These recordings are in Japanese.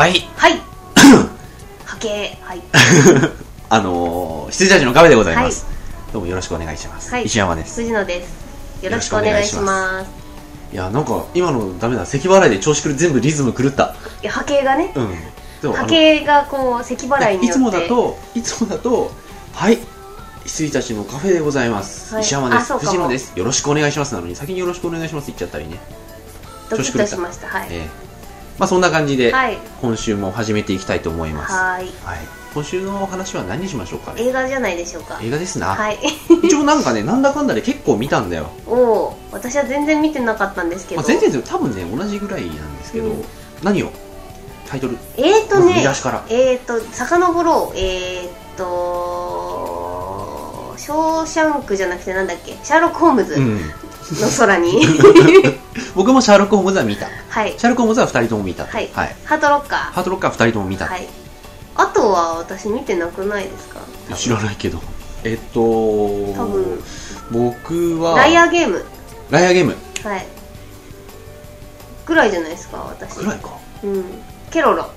はい。はい。波形はい。あのー、羊たちのカフェでございます、どうもよろしくお願いします、はい。石山です。藤野です。よろしくお願いします。いやなんか今のダメだ。咳払いで調子狂全部リズム狂った。いや波形がね。うん。波形がこう咳払いによって。いつもだといつもだとはい。羊たちのカフェでございます、はい。石山です。藤野です。よろしくお願いしますなのに先によろしくお願いしますって言っちゃったりね。ドキッとしました。はい、ええまあそんな感じで、はい。今週も始めていきたいと思います。はーい。はい。今週のお話は何にしましょうかね？映画じゃないでしょうか。映画ですな、はい。一応なんかねなんだかんだで結構見たんだよ、おお私は全然見てなかったんですけど、まあ、全然ですよ。多分ね同じぐらいなんですけど、うん。何を？タイトル？えーとまず見ね出しから。えーと遡ろう。えーとショーシャンクじゃなくてなんだっけ？シャーロック・ホームズうん。の空に、僕もシャーロック・ホームズは見た。はい。シャーロック・ホームズは2人とも見たはい。はい、ハートロッカハートロックは2人とも見た、ーはい。あとは私見てなくないですか？知らないけど。えっと多分。僕は。ライアーゲーム。ライアーゲーム。はい。ぐらいじゃないですか私。くらいか。うん。ケロロ。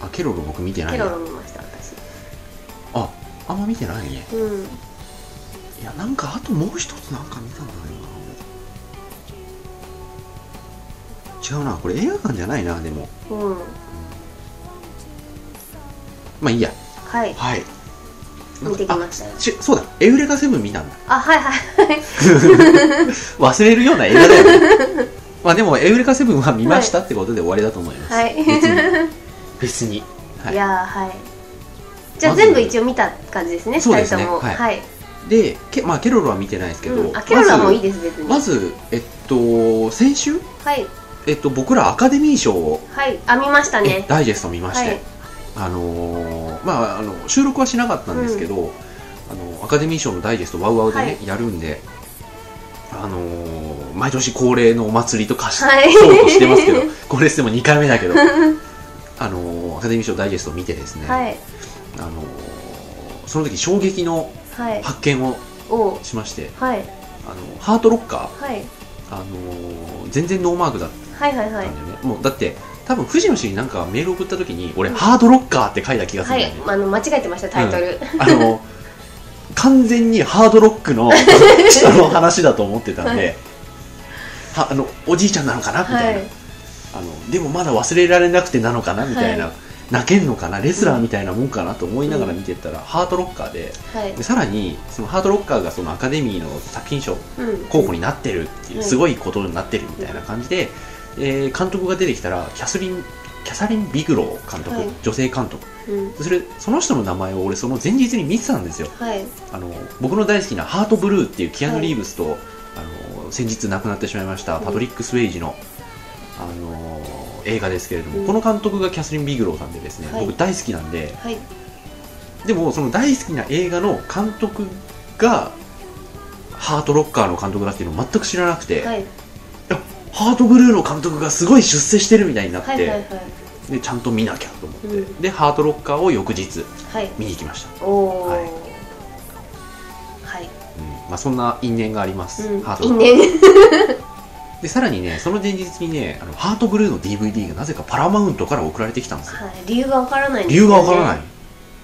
あケロロ僕見てないケやロロ見ました私。ああんま見てないね。うん。いやなんかあともう一つなんか見たんだよ違うな。これ映画館じゃないなでも。うん。まあいいや。はい。はい。見てきましたよ。あしそうだ。エウレカセブン見たんだ。あはいはい。はい 忘れるような映画だよね。まあでもエウレカセブンは見ましたってことで終わりだと思います、はい。別に。別に、はい。い、やーはい。じゃあ全部一応見た感じですねそうですね。二人とも。はい。はい。でけ、まあ、ケロロは見てないですけど、うん。あケロロはもういいでです別に。まずまずえっと先週？はいえっと僕らアカデミー賞を、はいあ見ましたえねダイジェスト見まして、はい。あのーまああの収録はしなかったんですけど、あのアカデミー賞のダイジェストワウワウでね、はい。やるんであのー毎年恒例のお祭りとかし、はい。そうとしてますけど これしても2回目だけど あのーアカデミー賞ダイジェストを見てですね、はい。あのーその時衝撃のはい。発見をお。しましてはい。あのハートロッカー、はい。あのー全然ノーマークだっはいはいはい。もうだって多分藤野氏になんかメール送った時に俺、ハードロッカーって書いた気がするはいんだよね、あの間違えてましたタイトル。あの完全にハードロックの人の話だと思ってたんで、はあのおじいちゃんなのかなみたいな、はい。あのでもまだ忘れられなくてなのかなみたいな、はい。泣けんのかな？レスラーみたいなもんかなと思いながら見てったら、ハートロッカーではい。でさらにそのハートロッカーがそのアカデミーの作品賞うん。候補になってるっていう、うんすごいことになってるみたいな感じで、えー監督が出てきたらキャスリンキャサリン・ビグロー監督、はい。女性監督。うん。それその人の名前を俺その前日に見てたんですよ。はい。あの僕の大好きな「ハートブルー」っていうキアヌ・はいリーブスと、あの先日亡くなってしまいましたうん。パトリック・スウェイジの、あの映画ですけれども、うん。この監督がキャスリン・ビグローさんでですね、はい。僕大好きなんではい。でもその大好きな映画の監督がハートロッカーの監督だっていうのを全く知らなくて、はいハートブルーの監督がすごい出世してるみたいになって、はいはいはい。でちゃんと見なきゃと思って、うん。でハートロッカーを翌日はい。見に行きました、おおはい。はい。うん。まあ、そんな因縁があります、うん。ハートロッカー。でさらにねその前日にねあのハートブルーの DVD がなぜかパラマウントから送られてきたんですよ。はい。理由がわからないんです理由がわからない。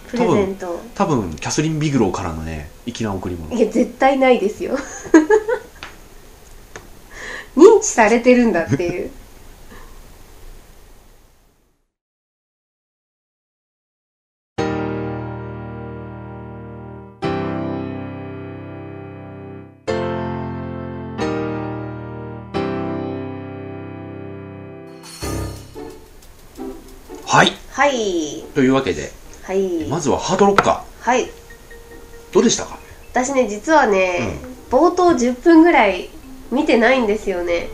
プレゼント。多分キャスリン・ビグローからのね粋な贈り物。いや絶対ないですよ 認知されてるんだっていう。はい。はい。というわけではい。まずはハートロッカはい。ーどうでしたか？私ね実はね、冒頭10分ぐらい見てないんですよね。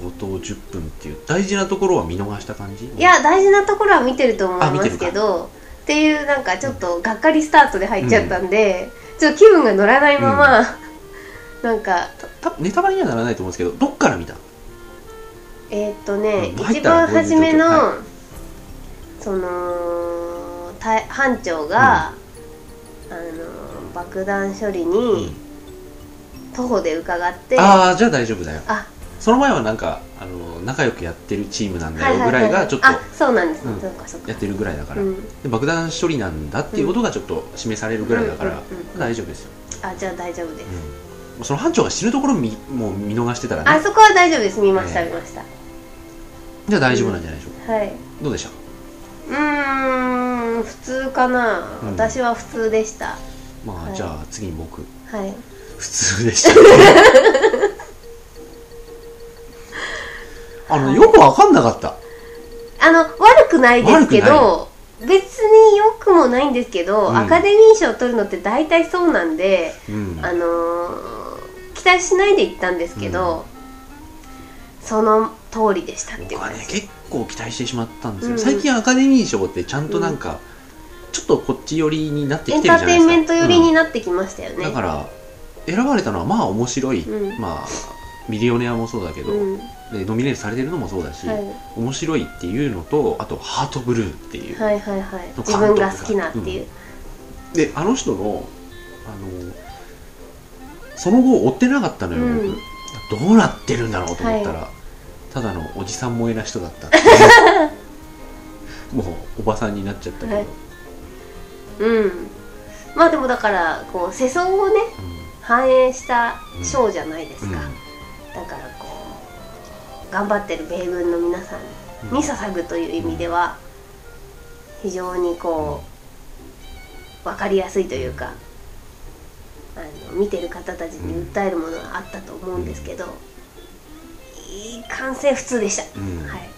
冒頭10分っていう大事なところは見逃した感じ？いや大事なところは見てると思いますけどっていうなんかちょっとがっかりスタートで入っちゃったんで、ちょっと気分が乗らないまま、なんかたネタバレにはならないと思うんですけどどっから見たえーっとね、うん入一番初めの、はそのた班長が、あの爆弾処理に徒歩で伺って、ああじゃあ大丈夫だよ。あ。その前はなんかあの仲良くやってるチームなんだよぐはいはいはい。らいがちょっとあそうなんです。ね、うんやってるぐらいだから、うん。で爆弾処理なんだっていうことがちょっと示されるぐらいだから、うん大丈夫ですよ、あじゃあ大丈夫です、うん、その班長が死ぬところ見もう見逃してたらね。あそこは大丈夫です。見ました、ええ。見ました。じゃあ大丈夫なんじゃないでしょうか、はい。どうでしたう？ーん普通かな、うん。私は普通でした。まあ、はい。じゃあ次に僕。はい普通でした。ねあの、はい。よくわかんなかった。あの悪くないですけど別に良くもないんですけど、うん。アカデミー賞を取るのって大体そうなんで、うん。あのー期待しないで行ったんですけど、その通りでしたっていう感じ、ね結構期待してしまったんですよ、うん。最近アカデミー賞ってちゃんとなんか、ちょっとこっち寄りになってきてエンターるじゃないですか。テインメント寄りにうんなってきましたよね、だから選ばれたのはまあ面白い、うん。まあミリオネアもそうだけど、うん。でノミネートされてるのもそうだし、はい、面白いっていうのとあとハートブルーっていう、はいはいはい。の自分が好きなっていう、であの人のあのその後追ってなかったのよ、うん。僕。どうなってるんだろうと思ったら、はただのおじさん萌えな人だったっていう。もうおばさんになっちゃったけど、はい。うん。まあでもだからこう世相をね反映した賞じゃないですか、だからこう頑張ってる米軍の皆さんうんに捧ぐという意味では非常にこう分かりやすいというかあの見てる方たちに訴えるものがあったと思うんですけど、いい完成普通でした、うん。はい。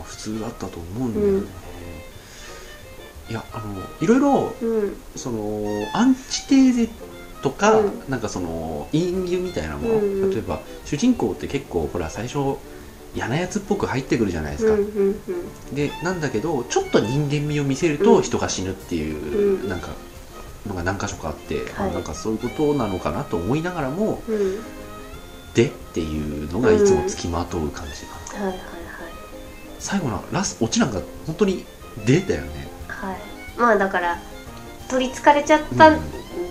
あ普通だったと思うんだよね、いやあのいろいろうん。そのアンチテーゼとか、うん。なんかその隠喩みたいなもの、うんうん。例えば主人公って結構ほら最初嫌なやつっぽく入ってくるじゃないですか、うんうんでなんだけどちょっと人間味を見せるとうん。人が死ぬっていう、うんなんかのが何箇所かあって、はいあなんかそういうことなのかなと思いながらもうんうんでっていうのがいつもつきまとう感じかな、はいはい最後のラスオチなんか本当にでだよね。はい。はいまあだから取りつかれちゃったん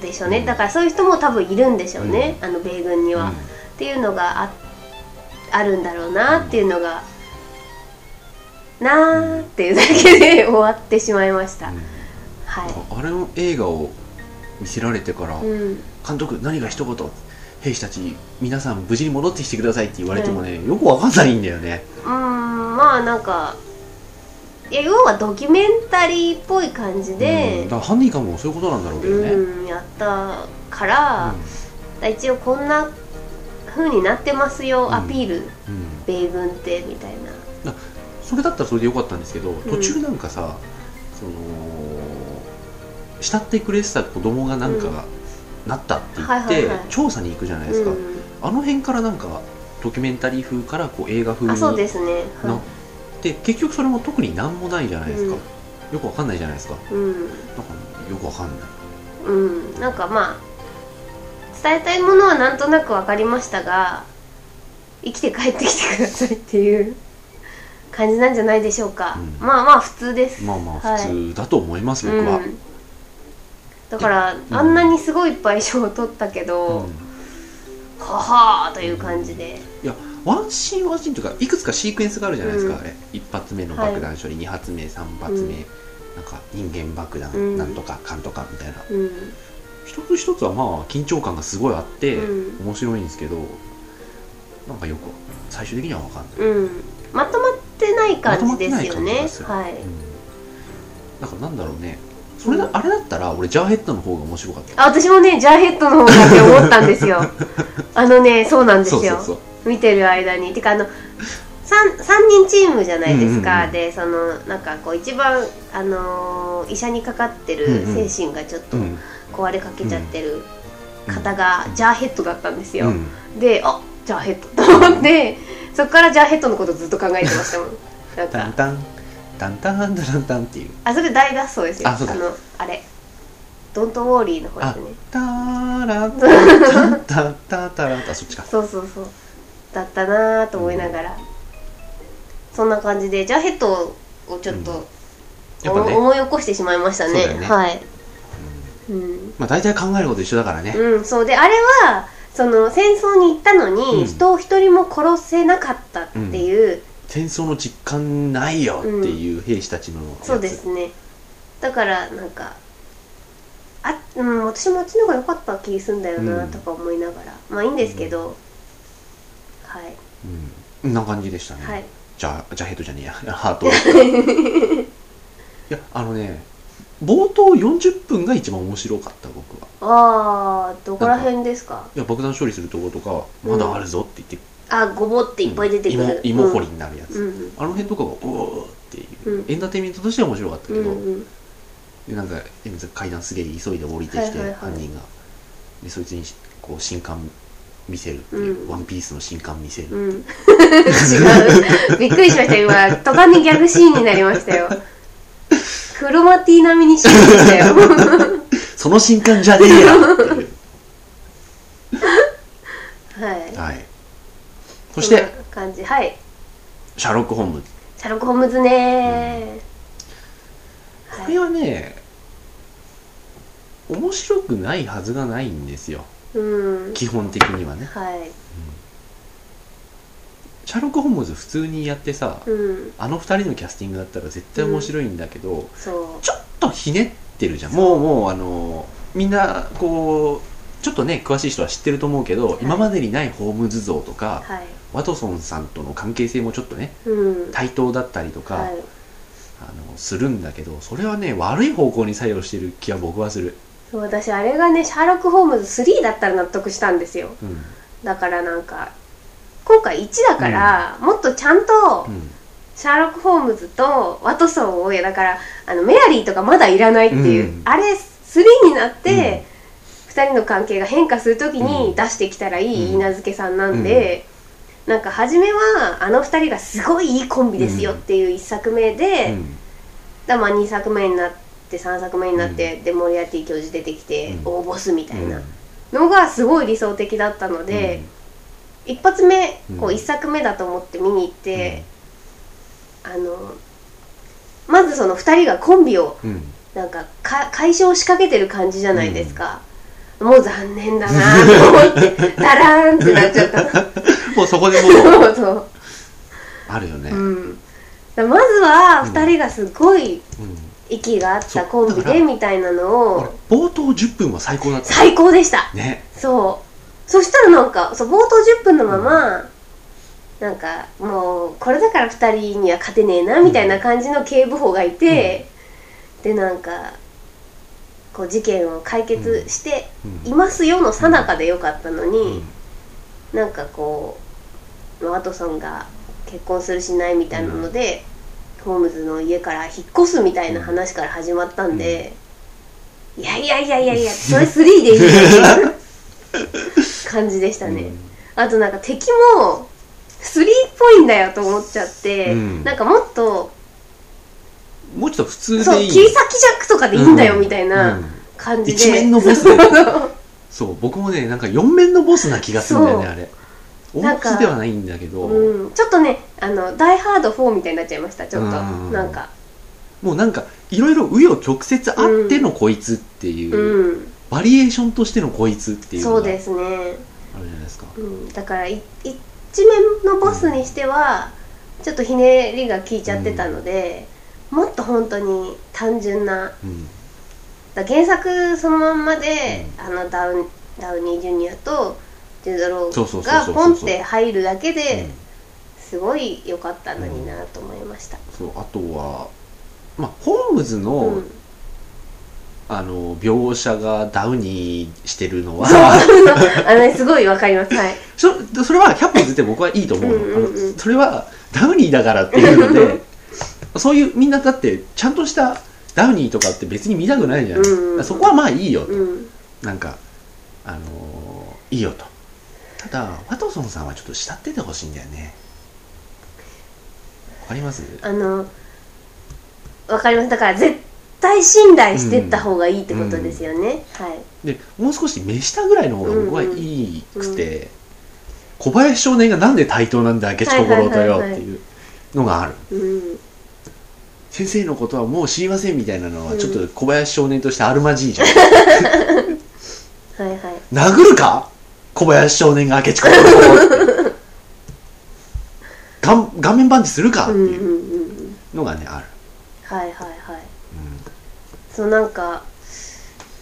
でしょうね、うんだからそういう人も多分いるんでしょうね、うあの米軍には、うん。っていうのがああるんだろうなっていうのが、なーっていうだけで終わってしまいました、うん。はああれの映画を見せられてから、い、うん、監督何が一言？兵士たち皆さん無事に戻ってきてくださいって言われてもね、よくわかんないんだよね。うーん。まあなんかいや要はドキュメンタリーっぽい感じうん。でだから犯人かもそういうことなんだろうけどね、うん、やったから、一応こんな風になってますよ、うん。アピールうん。うん米軍ってみたいな。それだったらそれでよかったんですけどん。途中なんかさ、その慕ってくれてた子供がなんか、うん。なったって言って、調査に行くじゃないですか、うん。あの辺からなんかドキュメンタリー風からこう映画風にあそうですね。なはで結局それも特になんもないじゃないですか、うん。よくわかんないじゃないですか。いうん。なんかよくわかんない。うん。なんかまあ伝えたいものはなんとなく分かりましたが生きて帰ってきてくださいっていう感じなんじゃないでしょうか、うん。まあまあ普通です。まあまあはい普通だと思います、僕は、うん、だから、ん。あんなにすごいいっぱい賞を取ったけど、うん。ははーという感じで、いやワンシーンワンシーンというかいくつかシークエンスがあるじゃないですか、うん。あれ。一発目の爆弾処理、二発目三発目、うん。なんか人間爆弾、うん。なんとかかんとかみたいな。うん。一つ一つはまあ緊張感がすごいあって、うん。面白いんですけどなんかよく最終的には分かんない、うん、まとまってない感じですよね。はい、うん。だからなんだろうね。それだ、あれだったら俺ジャーヘッドの方が面白かった。あ私もねジャーヘッドの方がって思ったんですよ。あのねそうなんですよ。そうそうそう見てる間に。てかあの 3, 三人チームじゃないですか、うんうんうん。でそのなんかこう一番、あのー医者にかかってる精神がちょっとうん。壊れかけちゃってる方がジャーヘッドだったんですよ、うん。であジャーヘッドと思ってそっからジャーヘッドのことずっと考えてましたもん。なんか。タンタン。タンタンタンタンっていう。あそれ大脱走ですよ。あのあれ。ドントウォーリーの方ですね。ターラタンタンタンタラン。あそっちか。そうそうそうだったなーと思いながら、そんな感じでジャーヘッドをちょっと、やっぱね。お思い起こしてしまいましたね。そうだよね。はい。うん、まあ大体考えること一緒だからね。うん、そう。であれはその戦争に行ったのに、うん。人を一人も殺せなかったっていう、戦争の実感ないよっていう兵士たちのやつ、そうですね。だからなんかあ、うん、私もあっちの方が良かった気すんだよなうん。とか思いながら、まあいいんですけど、はい。うん、こんな感じでしたね、はい。じゃあジャヘッドじゃねえや。ハート。いやあのね冒頭40分が一番面白かった僕は。ああどこら辺ですか？いや爆弾処理するところとかまだあるぞって言って、あごぼっていっぱい出てくる、芋芋掘りになるやつ、うんうん。あの辺とかがうおーっていう、うん。エンターテインメントとしては面白かったけど、うんうん。でなんか階段すげえ急いで降りてきて、はいはいはい。犯人が。でそいつにこう新刊見せるっていう、うん。ワンピースの新刊見せる、う。ん、違う。びっくりしました。今途端にギャグシーンになりましたよ。クロマティ並みにシーンでしたよ。その新刊じゃねえやっていう。はい。はい。そしてこんな感じ。はい。シャーロック・ホームズ。シャーロック・ホームズね。これはね面白くないはずがないんですようん。基本的にはね。はい。シャーロック・ホームズ普通にやってさうん。あの二人のキャスティングだったら絶対面白いんだけど、そう。ちょっとひねってるじゃん。もうもうあのみんなこうちょっとね詳しい人は知ってると思うけど、い。今までにないホームズ像とか、はい。ワトソンさんとの関係性もちょっとねうん。対等だったりとか、はい。あのするんだけどそれはね悪い方向に作用してる気は僕はする、そう私あれがねシャーロック・ホームズ3だったら納得したんですよ。うん。だからなんか今回1だから、もっとちゃんとうん。シャーロック・ホームズとワトソンをだからあのメアリーとかまだいらないっていう、うん。あれ3になって、2人の関係が変化するときに出してきたらいいうん。稲漬さんなんで、なんか初めはあの2人がすごいいいコンビですよっていう1作目で、うん。だまあ2作目になって3作目になって、でモリアティ教授出てきて、うん。大ボスみたいな。うん。のがすごい理想的だったので、一発目こううん1作目だと思って見に行って、あのまずその2人がコンビをうん。なんかか解消しかけてる感じじゃないですか、もう残念だなと思って ダラーンってなっちゃった。もうそこでもう。そうそう、あるよね、うん、だまずは2人がすごいうん息があったコンビでみたいなの俺を冒頭10分は最高だった。最高でした。ね。そう。そしたらなんかそう冒頭10分のまま、なんかもうこれだから2人には勝てねえなみたいな感じの警部補がいて、でなんかこう事件を解決してうん。いますよの最中でよかったのに、うん。なんかこうワトソンが結婚するしないみたいなので、ホームズの家から引っ越すみたいな話から始まったんで、いやいやいやいやいやそれ3でいいよ感じでしたね、あとなんか敵も3っぽいんだよと思っちゃって、うん。なんかもっともうちょっと普通そうでいい。切り裂きジャックとかでいいんだよみたいなうん。感じで、一面のボスで。そう。僕もねなんか4面のボスな気がするんだよねそう。あれなんか大津ではないんだけど、うん、ちょっとねあのダイハード4みたいになっちゃいましたちょっと。うん。なんか。もうなんかいろいろ紆余曲折あってのこいつっていう、うん。バリエーションとしてのこいつっていうそうですね、じゃないですか。うん、だからい一面のボスにしてはちょっとひねりが効いちゃってたので、もっと本当に単純な。うん。だ原作そのまんまで、あのダウンダウニー・ジュニアとジュード・ロがポンって入るだけうん。で、すごい良かったのになと思いました、そうあとはまあホームズの、うん。あの描写がダウニーしてるのは。あのねすごいわかります。はい。そそれは100歩ずって僕はいいと思うの。うんそれはダウニーだからっていうのでそういうみんなだってちゃんとしたダウニーとかって別に見たくないじゃん、うんうんうん。そこはまあいいよと、うん。なんかあのーいいよとただワトソンさんはちょっと慕っててほしいんだよね。わかります？あのわかります。だから絶対信頼してった方がいいってことですよね、はい。でもう少し目下ぐらいの方が僕はいいくて、小林少年がなんで対等なんだ明智小五郎とよっていうのがある。うん。先生のことはもう知りませんみたいなのはちょっと小林少年としてあるまじいじゃん、はいはい。殴るか？小林少年が明智小五郎って画画面版でするかってうんうんうんいううん。のがねある、はいはいはい。うそうなんか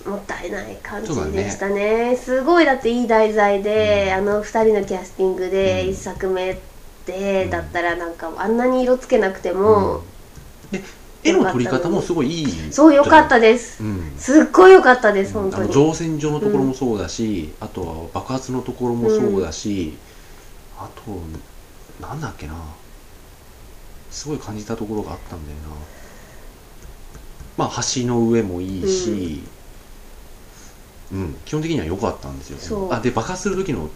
もったいない感じでしたね。すごいだっていい題材で、うん。あの2人のキャスティングでうん。1作目で、うん。だったらなんかあんなに色つけなくても、ん。で絵の撮り方もすごいいい。そう良かったです。うん。すっごい良かったです本当に。あの造船所のところもそうだし、あとは爆発のところもそうだし、あとなんだっけな。すごい感じたところがあったんだよな。まあ橋の上もいいし、うん。基本的には良かったんですよ。そう。あで爆発する時の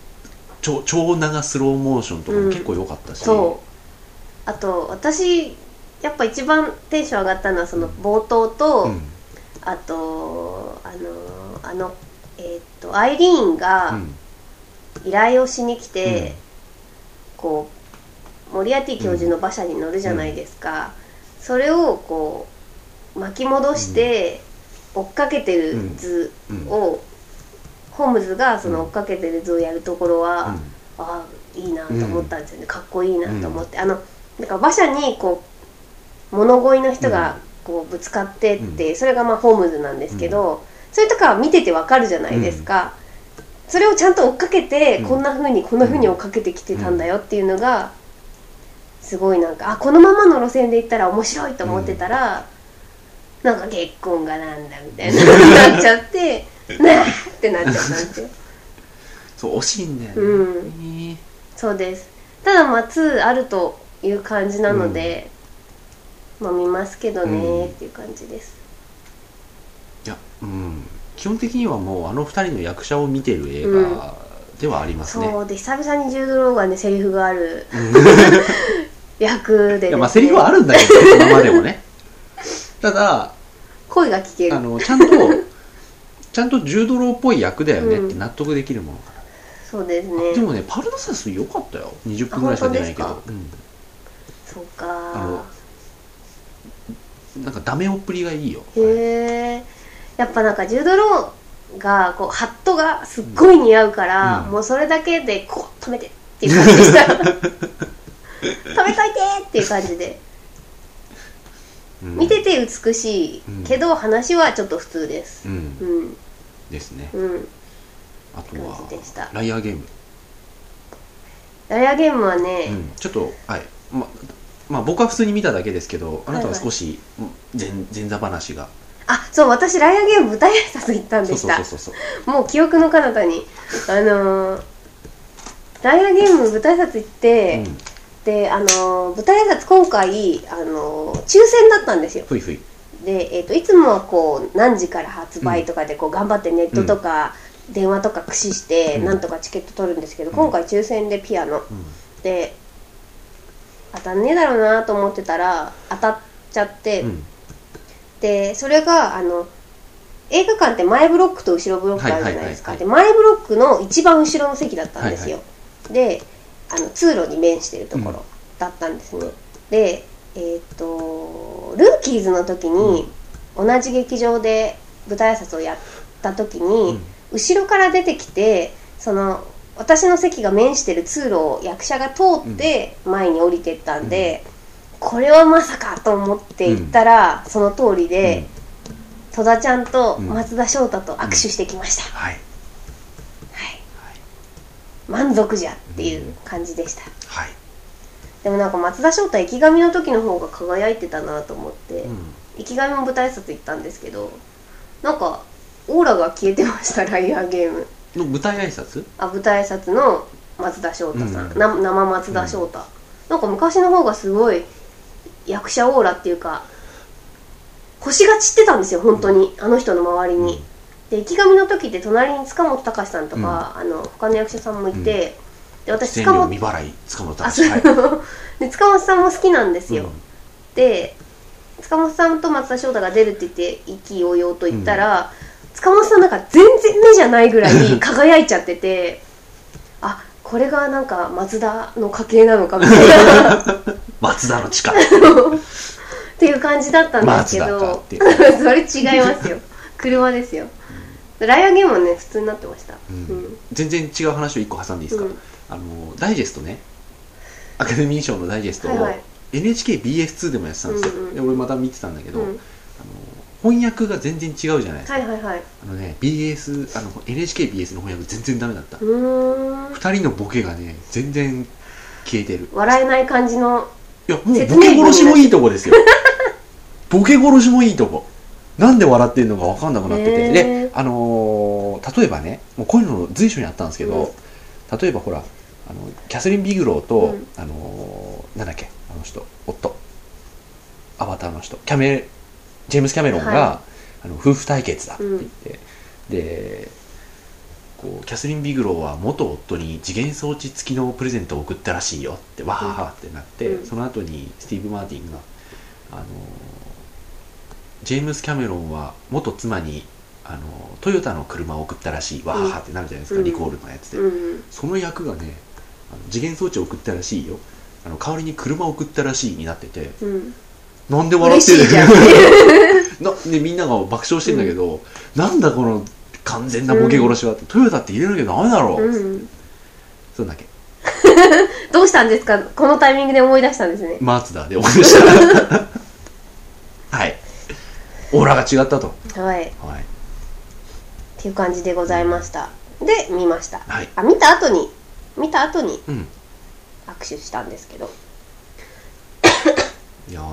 超超長スローモーションとかも結構良かったし、そう。あと私やっぱ一番テンション上がったのはその冒頭と、うん。あとあのあのえーっとアイリーンがうん。依頼をしに来て、こうモリアティ教授の馬車に乗るじゃないですか、それをこう巻き戻して追っかけてる図うん。を、ホームズがその追っかけてる図をやるところは、うん。ああいいなと思ったんですよね、かっこいいなと思って、あのなんか馬車にこう物乞いの人がこうぶつかってって、それがまあホームズなんですけど、それとかは見ててわかるじゃないですか、それをちゃんと追っかけて、うん。こんな風にこんな風に追っかけてきてたんだよっていうのがすごいなんかあこのままの路線で行ったら面白いと思ってたら、なんか結婚がなんだみたいな なっちゃって なあってなっちゃったんですよ。そう惜しいんだよね、うん。そうです。ただまあ2あるという感じなので、まあ見ますけどねうんっていう感じです、いやうん。基本的にはもうあの二人の役者を見てる映画ではありますね、そうで久々にジュード・ローガンでセリフがあるうん。役でね、いやまあセリフはあるんだけど今までもね。ただ声が聞ける。あのちゃんとちゃんと柔道っぽい役だよねって納得できるものかそうですな、ねでもねパルナサス良かったよ。20分ぐらいしか出ないけあど、うん。そうあかのなんかダメおっぷりがいいよ。へえやっぱなんかジュード・ローがこうハットがすっごい似合うから、うん。もうそれだけでこう止めてっていう感じでした。止めといてっていう感じで。うん。見てて美しいけど話はちょっと普通です。うん。うん。ですね。うん。あとは感じでした。ライアーゲーム、ライアーゲームはね、うん、ちょっとはい。ままあ僕は普通に見ただけですけどあなたは少しうん前前座話が。あそう私ライアーゲーム舞台挨拶行ったんでした。そうそうそうそうもう記憶の彼方に。あのーライアーゲーム舞台挨拶行って、うん。であのー舞台挨拶今回あのー抽選だったんですよ。ふいふい。で、えー、といつもはこう何時から発売とかでこう頑張ってネットとか電話とか駆使してうん。なんとかチケット取るんですけど、うん今回抽選でピアノ。うん。で当たんねえだろうなと思ってたら当たっちゃって、うん。でそれがあの映画館って前ブロックと後ろブロックあるじゃないですか、はいで前ブロックの一番後ろの席だったんですよ、であの通路に面してるところだったんですね、でえっ、とルーキーズの時に同じ劇場で舞台挨拶をやった時に、後ろから出てきてその私の席が面してる通路を役者が通って前に降りてったんで、これはまさかと思って行ったら、その通りで、戸田ちゃんと松田翔太と握手してきました、はい。はい。満足じゃっていう感じでした、はい、でもなんか松田翔太池上の時の方が輝いてたなと思って、うん。池上も舞台挨拶行ったんですけどなんかオーラが消えてましたライアーゲームの舞台挨拶？あ舞台挨拶の松田翔太さん、うん。な生松田翔太、なんか昔の方がすごい役者オーラっていうか星が散ってたんですよ本当に、あの人の周りに、で池上の時って隣に塚本隆さんとか、あの他の役者さんもいて、うん。で私塚本未払い塚本あ隆はいそう。で塚本さんも好きなんですよ、うん。で塚本さんと松田翔太が出るって言って意気揚々と言ったら、塚本さんなんか全然目じゃないぐらい 輝いちゃっててあこれがなんか松田の家系なのかみたいな。松田の力 っていう感じだったんですけど。それ違いますよ。車ですよ。ライアーゲームはね普通になってました。うん。うん。全然違う話を1個挟んでいいですか、うん。あのダイジェストね。アカデミー賞のダイジェストをはいはい。NHKBS2 でもやってたんですよ、うんうん。で俺また見てたんだけど、うん翻訳が全然違うじゃないですか、はいはいはい。あのね BS あの NHKBS の翻訳全然ダメだった、うーん。2人のボケがね全然消えてる。笑えない感じのいやもう説ボケ殺しもいいとこですよ。ボケ殺しもいいとこ。なんで笑ってるのか分かんなくなってて、であのー例えばねもうこういうの随所にあったんですけど、うん。例えばほらあのキャスリン・ビグローと、うん。あのーなんだっけあの人夫。アバターの人。キャメジェームス・キャメロンが、はあの夫婦対決だって言って、でこうキャスリン・ビグローは元夫に次元装置付きのプレゼントを送ったらしいよってわははってなって、うん。その後にスティーブ・マーティンがあのジェームス・キャメロンは元妻にあのトヨタの車を送ったらしいわははってなるじゃないですか、うん。リコールのやつで、うんその役がねあの次元装置を送ったらしいよ。あの代わりに車を送ったらしいになっててうんなんで笑ってる なでみんなが爆笑してんだけど、なんだこの完全なボケ殺しはって、トヨタって入れなきゃダメだろう、うん。そんだけ。どうしたんですか？このタイミングで思い出したんですね。マツダで思いました。はい。オーラが違ったと。はい。っはい。ていう感じでございました。で見ました。はい。あ見た後に見た後にうん。握手したんですけど。いやー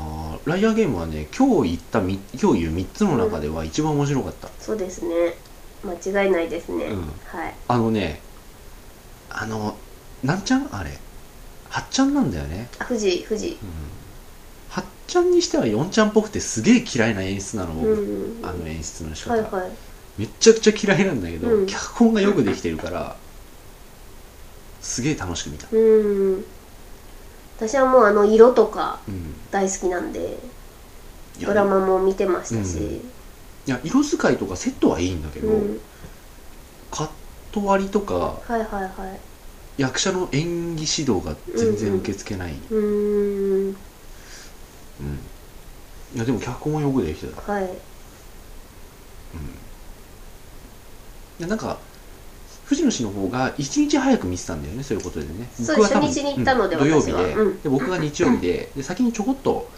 ライアーゲームはね今日言ったみ今日言う3つの中では一番面白かった、そうですね。間違いないですね、うん。はい。あのねあのなんちゃん？あれ。はっちゃんなんだよね。あ富士富士はっちゃんにしては4ちゃんっぽくてすげえ嫌いな演出なの、僕。うんあの演出の仕方、はいはい。めっちゃくちゃ嫌いなんだけど、うん。脚本がよくできてるからすげえ楽しく見た、うん私はもうあの色とかうん、大好きなんでいやドラマも見てましたし、うん。いや色使いとかセットはいいんだけど、うん。カット割りとかはいはいはい。役者の演技指導が全然受け付けない、うん。うーん。いやでも脚本はよくできてた、はい。うん、いやなんか藤野氏の方が一日早く見てたんだよねそういうことでね。僕は多分初日に行ったのでうん土曜日で,、うん。で僕が日曜日でで先にちょこっと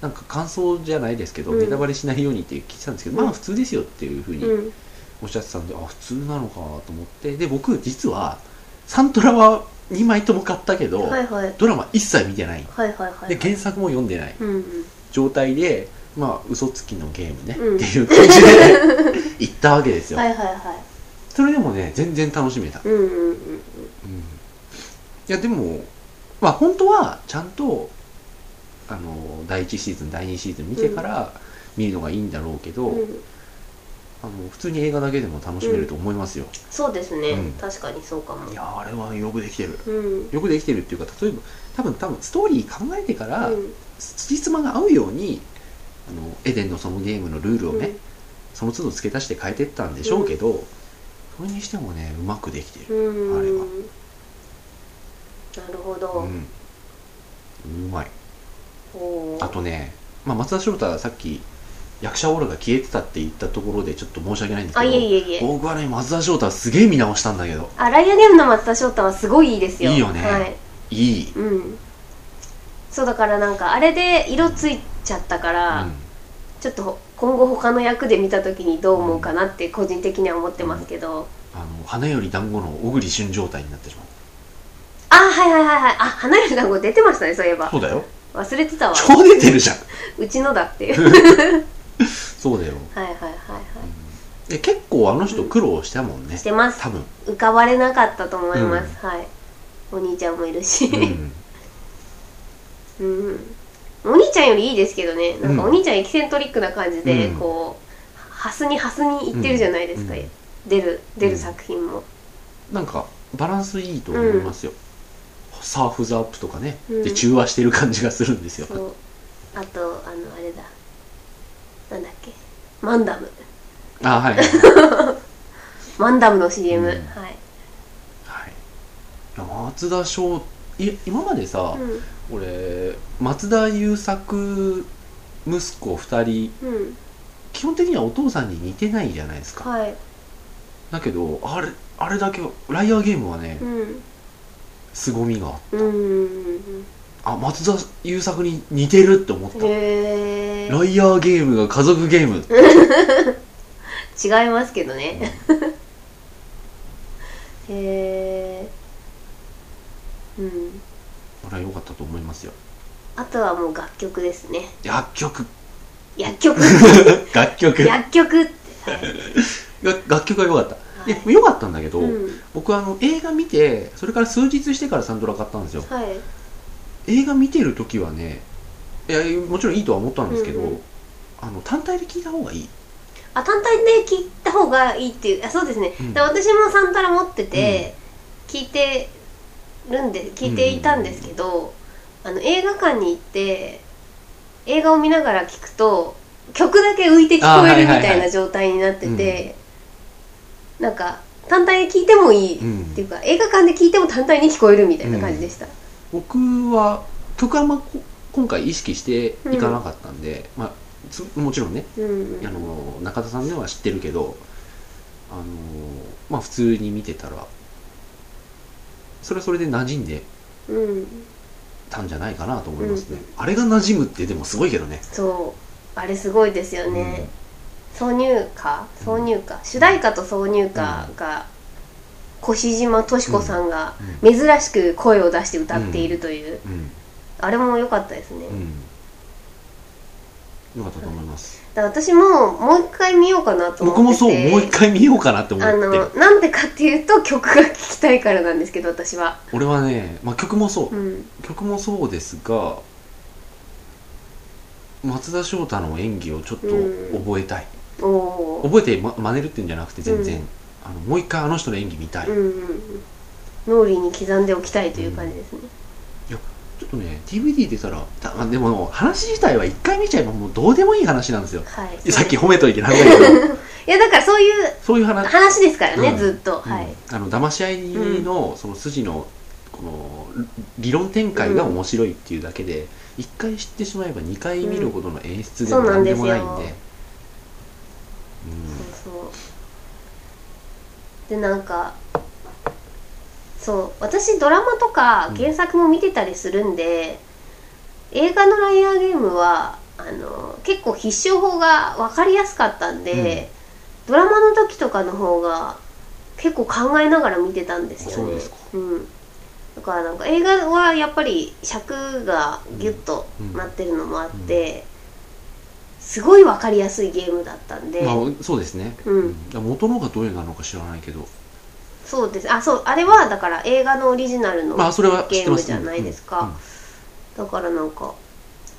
なんか感想じゃないですけど、うん。ネタバレしないようにって聞いてたんですけど、うん。まあ普通ですよっていうふうにうん。おっしゃってたんで、あ普通なのかと思って。で僕実はサントラは2枚とも買ったけど、はいはい。ドラマ一切見てないはいはいはい。で原作も読んでない。うんうん。状態でまあ嘘つきのゲームね、うん。っていう感じで 行ったわけですよ、はいはいはいそれでもね全然楽しめた、うんうんうんうん。いやでもまあ本当はちゃんとあの第1シーズン第2シーズン見てから見るのがいいんだろうけど、うん。あの普通に映画だけでも楽しめると思いますよ、そうですね、うん。確かにそうかも。いやあれはよくできてる。うん。よくできてるっていうか例えば多分多分ストーリー考えてから、うん。つじつまが合うようにあのエデンのそのゲームのルールをね、うん。その都度付け足して変えてったんでしょうけど、それにしてもねうまくできてる。うん。あれは。なるほど、うん。うまい。あとね、まあ、松田翔太さっき役者オーラが消えてたって言ったところでちょっと申し訳ないんですあけどいえいえいえ僕はね松田翔太はすげえ見直したんだけど。あライアーゲームの松田翔太はすごいいいですよ。いいよね。はい。いい、うん。そうだからなんかあれで色ついちゃったから、うん。ちょっと今後他の役で見た時にどう思うかなって個人的には思ってますけど、あの花より団子の小栗旬状態になってしまう。あはいはいはい。はいあ花より団子出てましたねそういえば。そうだよ。忘れてたわ。超出てるじゃん。うちのだって。い うそうだよ。はいはいはいはい。で結構あの人苦労したもんね。してます。多分。浮かばれなかったと思います、はい。お兄ちゃんもいるし。うんうん、お兄ちゃんよりいいですけどね。なんかうん。お兄ちゃんエキセントリックな感じで、うん。こうハスにハスにいってるじゃないですか、うん。うん出る出る作品も、なんかバランスいいと思いますよ、サーフズアップとかね、うん。で中和してる感じがするんですよ。そう。あとあのあれだ。なんだっけ。マンダム。あはいはいはい。マンダムの CM、うん。はい、はい。いや松田翔い今までさ、う俺松田優作息子2人んうん。基本的にはお父さんに似てないじゃないですか。はい。だけどあれあれだけライアーゲームはねうん。凄みがあっうんうんたあ松田優作に似てるって思った。ライアーゲームが家族ゲーム。違いますけどね。へえうんこれは良かったと思いますよ。あとはもう楽曲ですね。薬局。薬局。楽曲薬局って、はい。が楽曲は良かった、はい。いや良かったんだけど、うん。僕あの映画見てそれから数日してからサントラ買ったんですよ。はい。映画見てる時はねいやもちろんいいとは思ったんですけど、うんうん。あの単体で聞いた方がいい。あ単体で聞いた方がいいっていうあそうですね、うん。で私もサンタラ持ってて、聞いてるんで聞いていたんですけど、あの映画館に行って映画を見ながら聞くと曲だけ浮いて聞こえるみたいな状態になってて、なんか単体で聞いてもいい、うん。っていうか映画館で聞いても単体に聞こえるみたいな感じでした、僕は曲はあんまこ今回意識していかなかったんで、まあつもちろんねうん。あの中田さんでは知ってるけどあのまあ普通に見てたらそれはそれで馴染んでうん。たんじゃないかなと思いますね、うんあれが馴染むってでもすごいけどね。そう。あれすごいですよね、挿入歌？挿入歌、主題歌と挿入歌が越島敏子さんがうん。珍しく声を出して歌っているという、うん。あれも良かったですね、うん、よかったと思います、だ私ももう一回見ようかなと思ってて。僕もそうもう一回見ようかなって思っあてる。のなんでかっていうと曲が聴きたいからなんですけど私は。俺はね、まあ、曲もそう、うん。曲もそうですが松田翔太の演技をちょっと覚えたい、おおー。覚えて、ま、真似るっていうんじゃなくて全然、うんあのもう一回あの人の演技見たい、うんうんうん。脳裏に刻んでおきたいという感じですね、ちょっとね DVD 出たらたまあでも話自体は一回見ちゃえばもうどうでもいい話なんですよ。はい。さっき褒めといてなんだけど。いやだからそういうそういう話、話ですからね、うん。ずっと、うん。はい。あの騙し合いのその筋のこの理論展開が面白いっていうだけで、一回知ってしまえば二回見るほどの演出でもそうなん。で何ですもないんで、よ。うん。そうそう。でなんかそう私ドラマとかうん。原作も見てたりするんで、映画のライアーゲームはあの結構必勝法が分かりやすかったんで、ドラマの時とかの方が結構考えながら見てたんですよね。そうですか。うん。だからなんか映画はやっぱり尺がギュッとうん。なってるのもあって、すごい分かりやすいゲームだったんで、まあそうですね、うん。元のがどういうのなのか知らないけどそうです。あそうあれはだから映画のオリジナルのまあそれは知ゲってます。ームじゃないですか、だからなんか。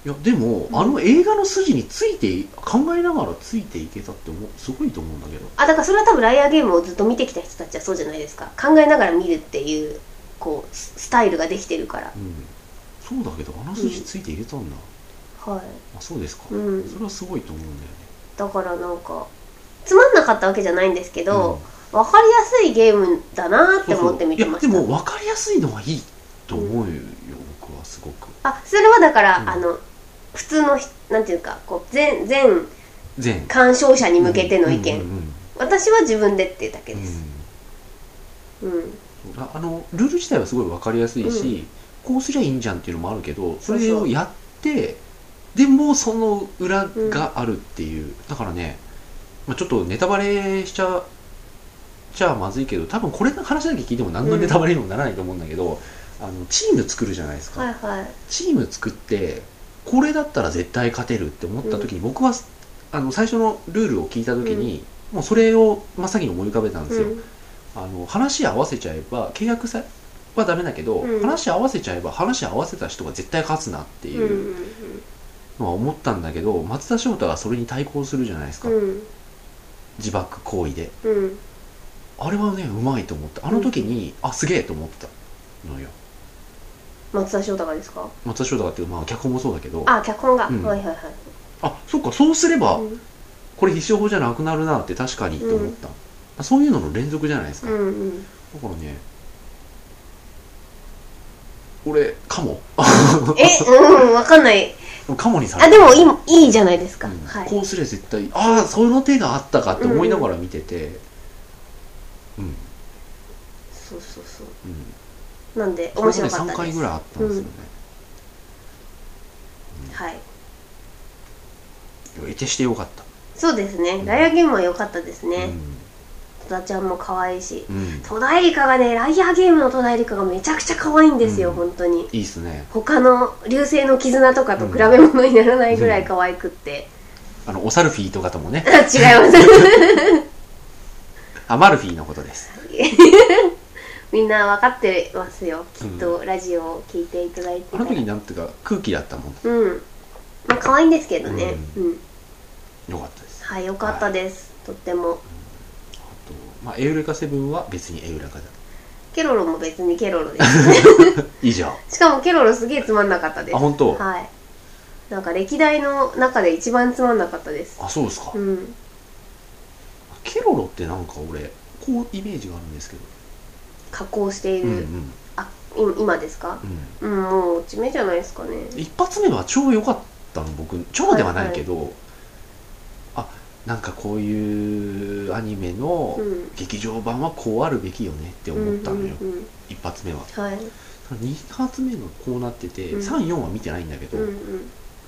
いやでも、あの映画の筋について考えながらついていけたって思うすごいと思うんだけど。あだからそれは多分ライアーゲームをずっと見てきた人たちはそうじゃないですか。考えながら見るっていうこうススタイルができてるから。うん。そうだけどあの筋ついていけたんだ、はい。あそうですか、うん。それはすごいと思うんだよね。だからなんかつまんなかったわけじゃないんですけど、分かりやすいゲームだなって思って見てました。でも分かりやすいのはいいと思うよ、僕はすごく。あそれはだから、うん。あの普通のひなんていうかこう全全全。鑑賞者に向けての意見、うんうんうん私は自分でっていうだけうん。です、うんああのルール自体はすごい分かりやすいし、こうすりゃいいんじゃんっていうのもあるけどそれをやってでもその裏があるっていう、だからね、まあ、ちょっとネタバレしちゃじゃあまずいけど多分これの話だけ聞いても何のネタバレにもならないと思うんだけど、あのチーム作るじゃないですか、はいはい。チーム作ってこれだったら絶対勝てるって思った時に、僕はあの最初のルールを聞いた時に、もうそれを真っ先に思い浮かべたんですよ、うん。あの話合わせちゃえば契約さはダメだけど、うん。話合わせちゃえば話合わせた人が絶対勝つなってうんういうん。のは思ったんだけど、松田翔太がそれに対抗するじゃないですか、うん。自爆行為で。うんあれはねうまいと思った。あの時に、あすげえと思ったのよ。松田翔太がですか？松田翔太がっていうかまあ脚本もそうだけど。あ脚本が、うん。はいはいはい。あそっかそうすれば、うん。これ必勝法じゃなくなるなって確かにと思った、そういうのの連続じゃないですか、うんうん。だからね俺かもえうんわかんない。かもにされた。あでもいいいいじゃないですか、うん。はい。こうすれば絶対ああその手があったかって思いながら見てて、うん。そうそうそう。うん。なんで面白かったです。3回ぐらいあったんですよね、はい。得てしてよかった、そうですね。ライアーゲームは良かったですね。うん。戸田ちゃんも可愛いし。うん、戸田恵梨香がねライアーゲームの戸田恵梨香がめちゃくちゃ可愛いんですよ、うん。本当に。いいっすね。他の流星の絆とかと比べ物にならないぐらい可愛くって、あのオサルフィーとかともね。違います アマルフィーのことです。みんな分かってますよ。きっとラジオを聞いていただいてあたら。の時なんていうか空気だったもん。うん。まあ可愛いんですけどね。ううん、よかったです。はい良かったです、とっても。あと、まあ、エウレカセブンは別にエウレカだ。ケロロも別にケロロです。以上。しかもケロロすげえつまんなかったです。あ本当、はい。なんか歴代の中で一番つまんなかったです。あそうですか、うんケロロってなんか俺こうイメージがあるんですけど。加工している、うんうん。あい今ですか？うん。うんもう落ち目じゃないですかね。一発目は超良かったの僕超ではないけど、あなんかこういうアニメのうん。劇場版はこうあるべきよねって思ったのよ、うんうん一発目は。うん、はい、2発目のこうなってて、うん。34は見てないんだけど、うんうん、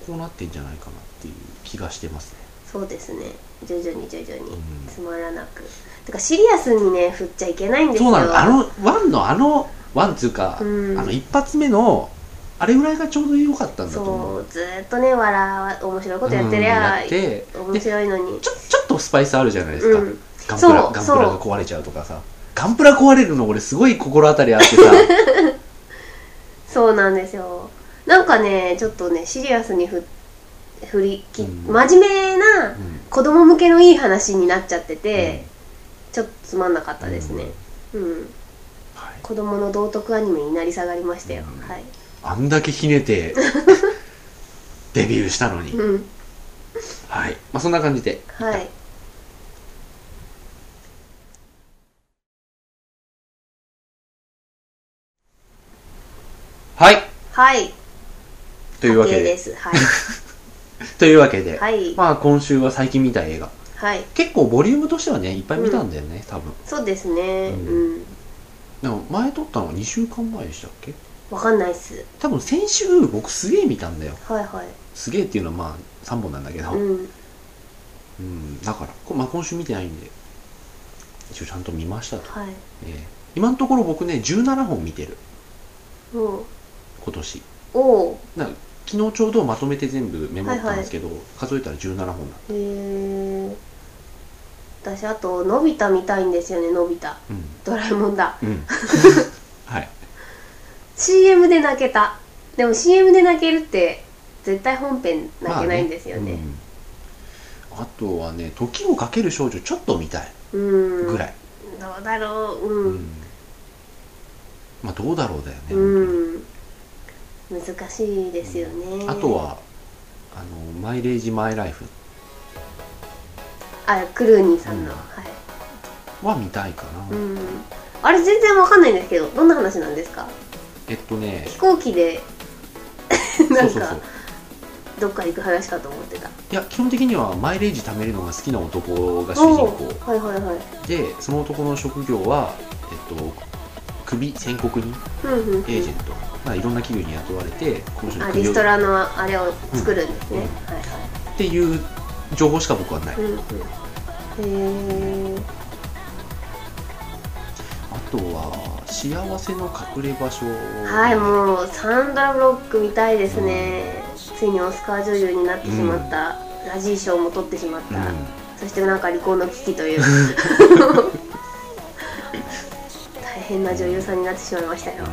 こうなってんじゃないかなっていう気がしてますねそうですね。徐々に徐々に。うん。つまらなく、てかシリアスにね振っちゃいけないんですよ。そうなの。あのワンのあのワンっていうか、うん。あの一発目のあれぐらいがちょうど良かったんだと思そううずーっとね笑う面白いことやってりうんゃ、やって面白いのに。ちょちょっとスパイスあるじゃないですか、うん。ガンプラそうガンプラが壊れちゃうとかさ。ガンプラ壊れるの俺すごい心当たりあってさ。そうなんですよ。なんかねちょっとねシリアスにふ振りき、うん。真面目なうん子供向けのいい話になっちゃってて、ちょっとつまんなかったですね。うん、はい、子供の道徳アニメになり下がりましたよ、うん。はい。あんだけひねて デビューしたのに、うん。はい。まあそんな感じで。はい。はい。はい。というわけで。です。はい というわけで、はい。まあ今週は最近見た映画。はい。結構ボリュームとしてはねいっぱい見たんだよね、多分。そうですね。ううん。んでも前撮ったのは2週間前でしたっけ？わかんないっす。多分先週僕すげえ見たんだよ。はいはい。すげえっていうのはまあ3本なんだけど、うん。うん、だから、こまあ、今週見てないんで一応ちゃんと見ましたと、はい。ええ。今のところ僕ね17本見てる。も今年。うおう。な昨日ちょうどまとめて全部メモったんですけど、数えたら17本だへえ私あとのび太見たいんですよねのび太。うん。ドラえもんだ。うん。はい。CM で泣けた。でも CM で泣けるって絶対本編泣けないんですよね,、まあうん。あとはね「時をかける少女」ちょっと見たい。うん。ぐらい、どうだろう。ううんん。まあどうだろうだよね、うん、難しいですよね。あとはあの「マイレージ・マイ・ライフあクルーニーさんの、うん。はい」は見たいかな、うん。あれ全然わかんないんですけどどんな話なんですか？えっとね。飛行機でなんかどっか行く話かと思ってた。いや基本的にはマイレージ貯めるのが好きな男が主人公。はいはいはい。でその男の職業はえっと首宣告人？うんうんうん。エージェント、まあ、いろんな企業に雇われてこの人あリストラのあれを作るんですね、うん。はいはっていう情報しか僕はない、い、うんうん、へえあとは幸せの隠れ場所。はいもうサンドラ・ブロック見たいですね、ついにオスカー女優になってしまった、ラジー賞も取ってしまった、うん。そしてなんか離婚の危機という。大変な女優さんになってしまいましたよ、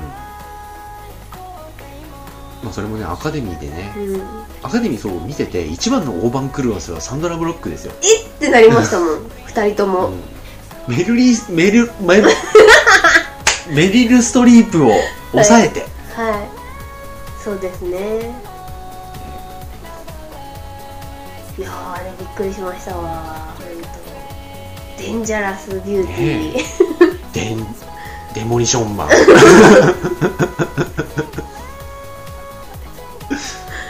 まあ、それもねアカデミーでねうん、アカデミーそう見てて一番の大番狂わせはサンドラ・ブロックですよ、えってなりましたもん。二人とも、うん。メルリーメルメルメリル・ストリープを抑えて、はい。そうですね。いやーあれびっくりしましたわ。デンジャラス・ビューティー、ね デンデモリションマン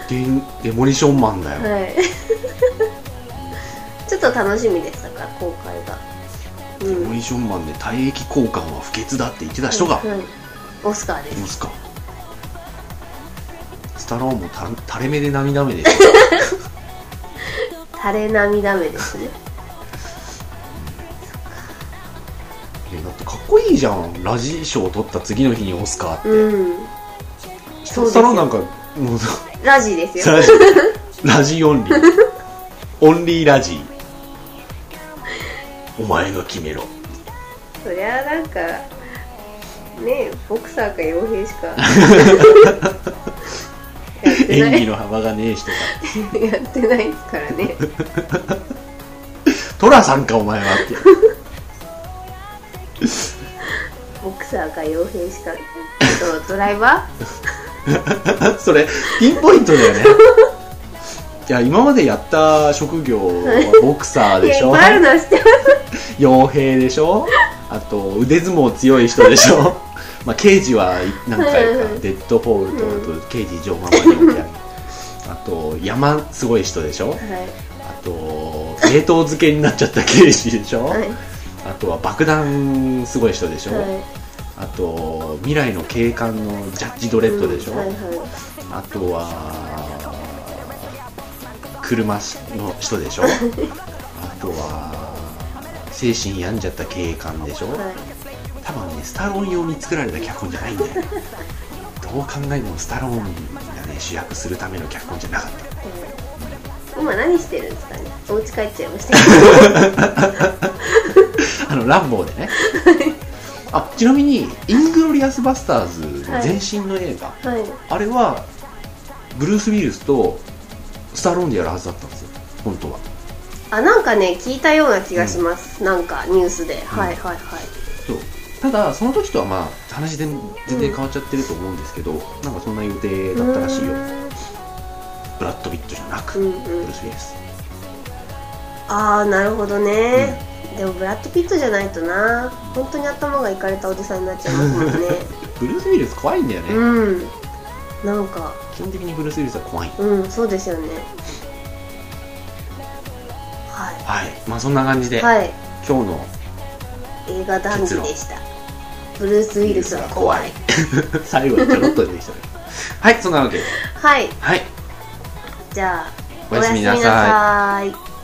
デンデモリションマンだよ、はい。ちょっと楽しみでしたから公開が。うん。デモリションマンで体液交換は不潔だって言ってた人が、はい。オスカーです。いますかスタローンもた垂れ目で涙目でし 垂れ涙目ですね。ょだってかっこいいじゃん。ラジ賞を取った次の日にオスカーって、うん。そうですよスタローンなんかもうラジですよ。ラジラジオンリー。オンリーラジお前が決めろ。そりゃなんかねえボクサーか傭兵しか。演技の幅がねえ人か やってないですからね。トラさんかお前はって。ボクサーか傭兵しかとドライバ それピンポイントだよね。いや今までやった職業はボクサーでしょ？ぱいあるのは知ってます。傭兵でしょ？あと腕相撲強い人でしょ？まあ刑事は何回かデッドフォールと、う刑事ジョーママにお手上げあと山すごい人でしょ？はい。あと冷凍漬けになっちゃった刑事でしょ、はい。あとは爆弾すごい人でしょ、はいあと未来の警官のジャッジドレッドでしょ、うんはいはい。あとは車の人でしょ？あとは精神病んじゃった警官でしょ、はい。多分ねスタローン用に作られた脚本じゃないんだよ どう考えてもスタローンがね主役するための脚本じゃなかった。今何してるんですかね？お家帰っちゃいました。あのランボーでねあちなみにイングロリアス・バスターズの前身の映画、はい。あれはブルース・ウィルスとスタローンでやるはずだったんですよ。本当は。あなんかね聞いたような気がします、なんかニュースで、はいはいはい。そう。ただその時とはまあ話全全然変わっちゃってると思うんですけど、なんかそんな予定だったらしいよ。ブラッド・ピットじゃなく、うんうん。ブルース・ウィルス。ああなるほどね、でもブラッド・ピットじゃないとな。本当に頭がいかれたおじさんになっちゃいますもんね。ブルース・ウィルス怖いんだよね、うん。なんか。基本的にブルース・ウィルスは怖い。うんそうですよね。ははい。まあそんな感じで、いはい。今日の映画談義でした。ブルース・ウィルスは怖い。最後にちょろっと出てきたね。はいそんなわけで。はい。はい。じゃあおやすみなさい